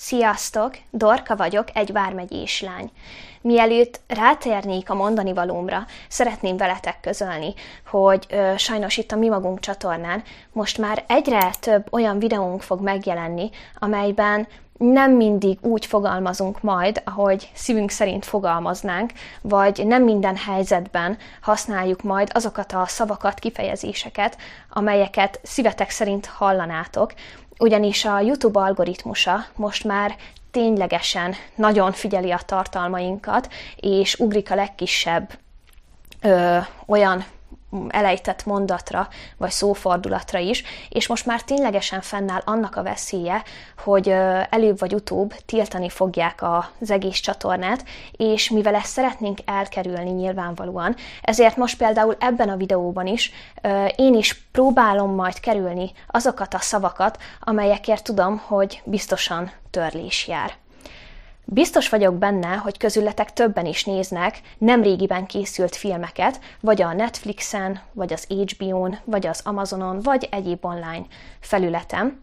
Sziasztok! Dorka vagyok, egy vármegyés lány. Mielőtt rátérnék a mondani valómra, szeretném veletek közölni, hogy ö, sajnos itt a Mi Magunk csatornán most már egyre több olyan videónk fog megjelenni, amelyben nem mindig úgy fogalmazunk majd, ahogy szívünk szerint fogalmaznánk, vagy nem minden helyzetben használjuk majd azokat a szavakat, kifejezéseket, amelyeket szívetek szerint hallanátok, ugyanis a YouTube algoritmusa most már ténylegesen nagyon figyeli a tartalmainkat, és ugrik a legkisebb ö, olyan elejtett mondatra, vagy szófordulatra is, és most már ténylegesen fennáll annak a veszélye, hogy előbb vagy utóbb tiltani fogják az egész csatornát, és mivel ezt szeretnénk elkerülni nyilvánvalóan, ezért most például ebben a videóban is én is próbálom majd kerülni azokat a szavakat, amelyekért tudom, hogy biztosan törlés jár. Biztos vagyok benne, hogy közületek többen is néznek nem régiben készült filmeket, vagy a Netflixen, vagy az HBO-n, vagy az Amazonon, vagy egyéb online felületem,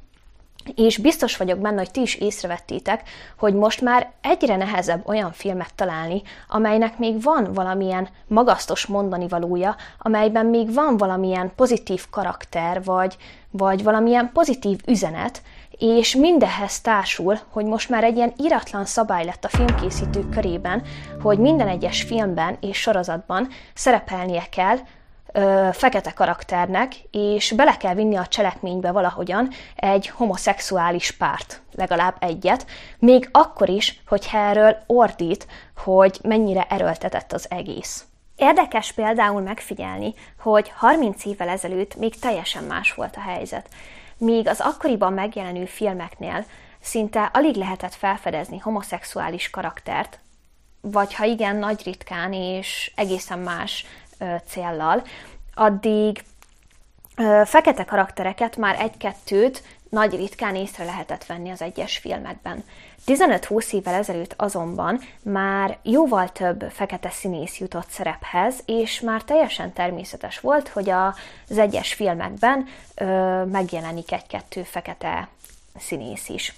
és biztos vagyok benne, hogy ti is észrevettétek, hogy most már egyre nehezebb olyan filmet találni, amelynek még van valamilyen magasztos mondani valója, amelyben még van valamilyen pozitív karakter, vagy, vagy valamilyen pozitív üzenet, és mindehhez társul, hogy most már egy ilyen iratlan szabály lett a filmkészítők körében, hogy minden egyes filmben és sorozatban szerepelnie kell ö, fekete karakternek, és bele kell vinni a cselekménybe valahogyan egy homoszexuális párt, legalább egyet, még akkor is, hogyha erről ordít, hogy mennyire erőltetett az egész. Érdekes például megfigyelni, hogy 30 évvel ezelőtt még teljesen más volt a helyzet míg az akkoriban megjelenő filmeknél szinte alig lehetett felfedezni homoszexuális karaktert, vagy ha igen, nagy ritkán és egészen más ö, céllal, addig ö, fekete karaktereket már egy-kettőt nagy ritkán észre lehetett venni az egyes filmekben. 15-20 évvel ezelőtt azonban már jóval több fekete színész jutott szerephez, és már teljesen természetes volt, hogy az egyes filmekben ö, megjelenik egy-kettő fekete színész is.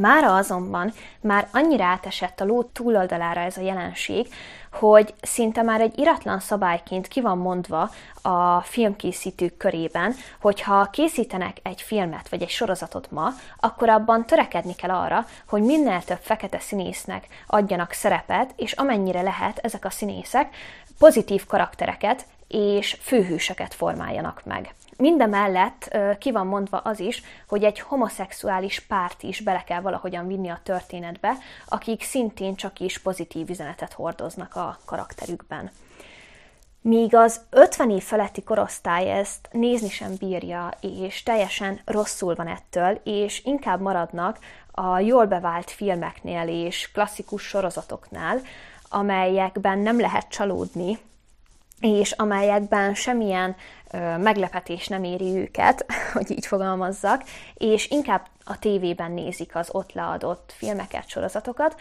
Mára azonban már annyira átesett a ló túloldalára ez a jelenség, hogy szinte már egy iratlan szabályként ki van mondva a filmkészítők körében, hogy ha készítenek egy filmet vagy egy sorozatot ma, akkor abban törekedni kell arra, hogy minél több fekete színésznek adjanak szerepet, és amennyire lehet ezek a színészek pozitív karaktereket és főhőseket formáljanak meg. Mindemellett ki van mondva az is, hogy egy homoszexuális párt is bele kell valahogyan vinni a történetbe, akik szintén csak is pozitív üzenetet hordoznak a karakterükben. Míg az 50 év feletti korosztály ezt nézni sem bírja, és teljesen rosszul van ettől, és inkább maradnak a jól bevált filmeknél és klasszikus sorozatoknál, amelyekben nem lehet csalódni, és amelyekben semmilyen ö, meglepetés nem éri őket, hogy így fogalmazzak, és inkább a tévében nézik az ott leadott filmeket, sorozatokat,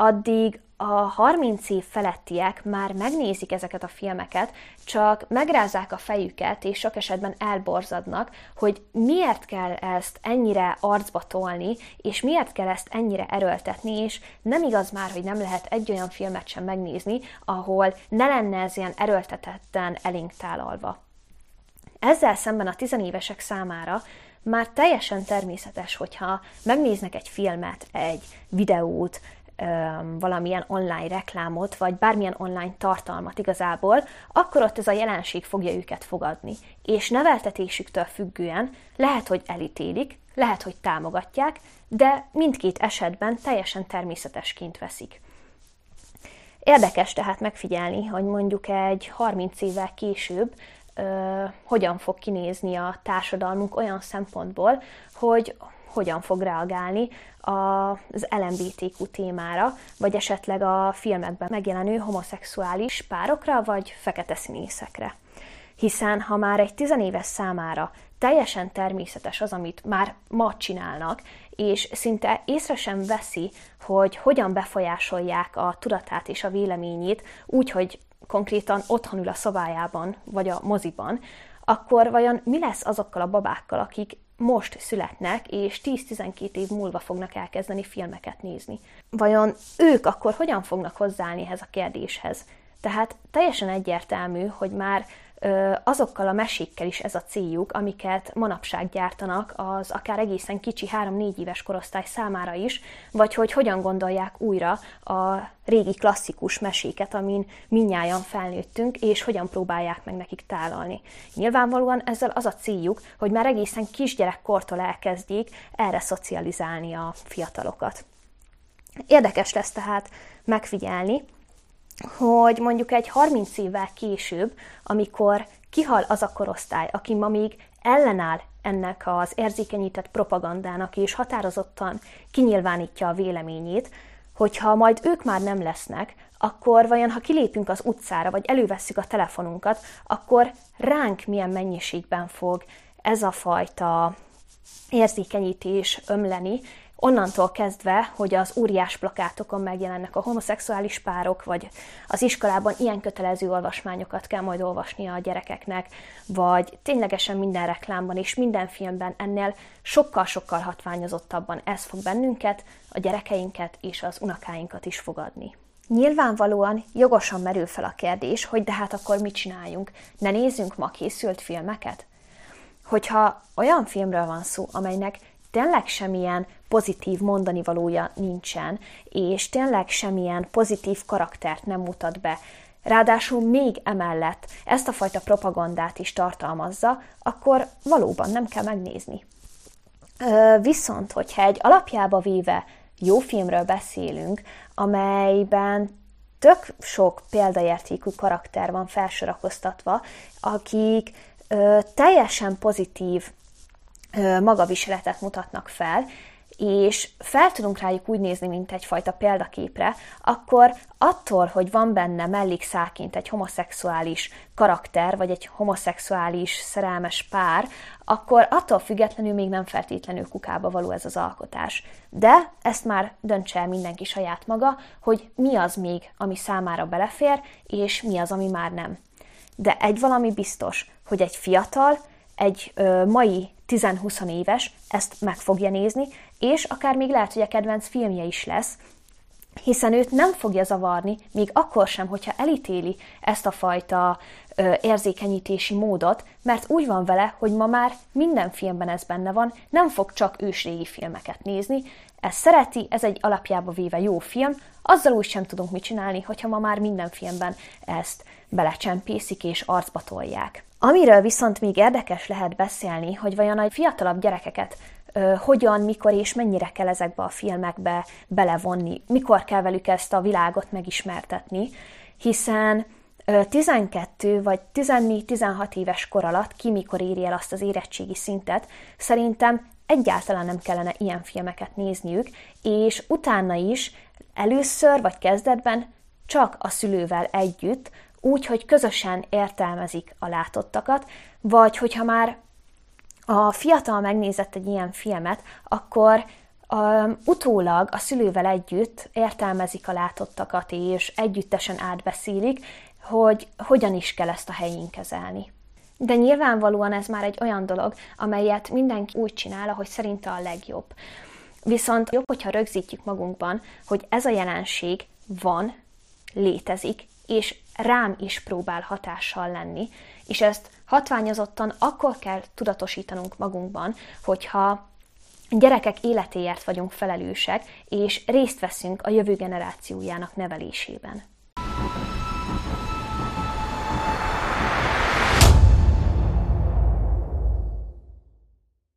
addig a 30 év felettiek már megnézik ezeket a filmeket, csak megrázzák a fejüket, és sok esetben elborzadnak, hogy miért kell ezt ennyire arcba tolni, és miért kell ezt ennyire erőltetni, és nem igaz már, hogy nem lehet egy olyan filmet sem megnézni, ahol ne lenne ez ilyen erőltetetten elénk tálalva. Ezzel szemben a tizenévesek számára már teljesen természetes, hogyha megnéznek egy filmet, egy videót, valamilyen online reklámot, vagy bármilyen online tartalmat igazából, akkor ott ez a jelenség fogja őket fogadni. És neveltetésüktől függően lehet, hogy elítélik, lehet, hogy támogatják, de mindkét esetben teljesen természetesként veszik. Érdekes tehát megfigyelni, hogy mondjuk egy 30 évvel később ö, hogyan fog kinézni a társadalmunk olyan szempontból, hogy hogyan fog reagálni az LMBTQ témára, vagy esetleg a filmekben megjelenő homoszexuális párokra, vagy fekete színészekre. Hiszen ha már egy tizenéves számára teljesen természetes az, amit már ma csinálnak, és szinte észre sem veszi, hogy hogyan befolyásolják a tudatát és a véleményét úgy, hogy konkrétan otthon ül a szobájában, vagy a moziban, akkor vajon mi lesz azokkal a babákkal, akik most születnek, és 10-12 év múlva fognak elkezdeni filmeket nézni. Vajon ők akkor hogyan fognak hozzáállni ehhez a kérdéshez? Tehát teljesen egyértelmű, hogy már azokkal a mesékkel is ez a céljuk, amiket manapság gyártanak az akár egészen kicsi 3-4 éves korosztály számára is, vagy hogy hogyan gondolják újra a régi klasszikus meséket, amin minnyáján felnőttünk, és hogyan próbálják meg nekik tálalni. Nyilvánvalóan ezzel az a céljuk, hogy már egészen kisgyerekkortól elkezdjék erre szocializálni a fiatalokat. Érdekes lesz tehát megfigyelni, hogy mondjuk egy 30 évvel később, amikor kihal az a korosztály, aki ma még ellenáll ennek az érzékenyített propagandának, és határozottan kinyilvánítja a véleményét, hogyha majd ők már nem lesznek, akkor vajon ha kilépünk az utcára, vagy elővesszük a telefonunkat, akkor ránk milyen mennyiségben fog ez a fajta érzékenyítés ömleni, onnantól kezdve, hogy az óriás plakátokon megjelennek a homoszexuális párok, vagy az iskolában ilyen kötelező olvasmányokat kell majd olvasnia a gyerekeknek, vagy ténylegesen minden reklámban és minden filmben ennél sokkal-sokkal hatványozottabban ez fog bennünket, a gyerekeinket és az unokáinkat is fogadni. Nyilvánvalóan jogosan merül fel a kérdés, hogy de hát akkor mit csináljunk? Ne nézzünk ma készült filmeket? Hogyha olyan filmről van szó, amelynek tényleg semmilyen pozitív mondani valója nincsen, és tényleg semmilyen pozitív karaktert nem mutat be, ráadásul még emellett ezt a fajta propagandát is tartalmazza, akkor valóban nem kell megnézni. Viszont, hogyha egy alapjába véve jó filmről beszélünk, amelyben tök sok példaértékű karakter van felsorakoztatva, akik ö, teljesen pozitív magaviseletet mutatnak fel, és fel tudunk rájuk úgy nézni, mint egyfajta példaképre, akkor attól, hogy van benne mellékszálként egy homoszexuális karakter, vagy egy homoszexuális szerelmes pár, akkor attól függetlenül még nem feltétlenül kukába való ez az alkotás. De ezt már döntse el mindenki saját maga, hogy mi az még, ami számára belefér, és mi az, ami már nem. De egy valami biztos, hogy egy fiatal, egy mai 10-20 éves ezt meg fogja nézni, és akár még lehet, hogy a kedvenc filmje is lesz, hiszen őt nem fogja zavarni, még akkor sem, hogyha elítéli ezt a fajta ö, érzékenyítési módot, mert úgy van vele, hogy ma már minden filmben ez benne van, nem fog csak ősrégi filmeket nézni, ez szereti, ez egy alapjába véve jó film, azzal úgy sem tudunk mit csinálni, hogyha ma már minden filmben ezt belecsempészik és arcba tolják. Amiről viszont még érdekes lehet beszélni, hogy vajon a fiatalabb gyerekeket ö, hogyan, mikor és mennyire kell ezekbe a filmekbe belevonni, mikor kell velük ezt a világot megismertetni, hiszen 12 vagy 14-16 éves kor alatt ki mikor éri el azt az érettségi szintet, szerintem egyáltalán nem kellene ilyen filmeket nézniük, és utána is először vagy kezdetben csak a szülővel együtt, úgy, hogy közösen értelmezik a látottakat, vagy hogyha már a fiatal megnézett egy ilyen filmet, akkor um, utólag a szülővel együtt értelmezik a látottakat, és együttesen átbeszélik, hogy hogyan is kell ezt a helyén kezelni. De nyilvánvalóan ez már egy olyan dolog, amelyet mindenki úgy csinál, ahogy szerinte a legjobb. Viszont jobb, hogyha rögzítjük magunkban, hogy ez a jelenség van, létezik, és rám is próbál hatással lenni, és ezt hatványozottan akkor kell tudatosítanunk magunkban, hogyha gyerekek életéért vagyunk felelősek, és részt veszünk a jövő generációjának nevelésében.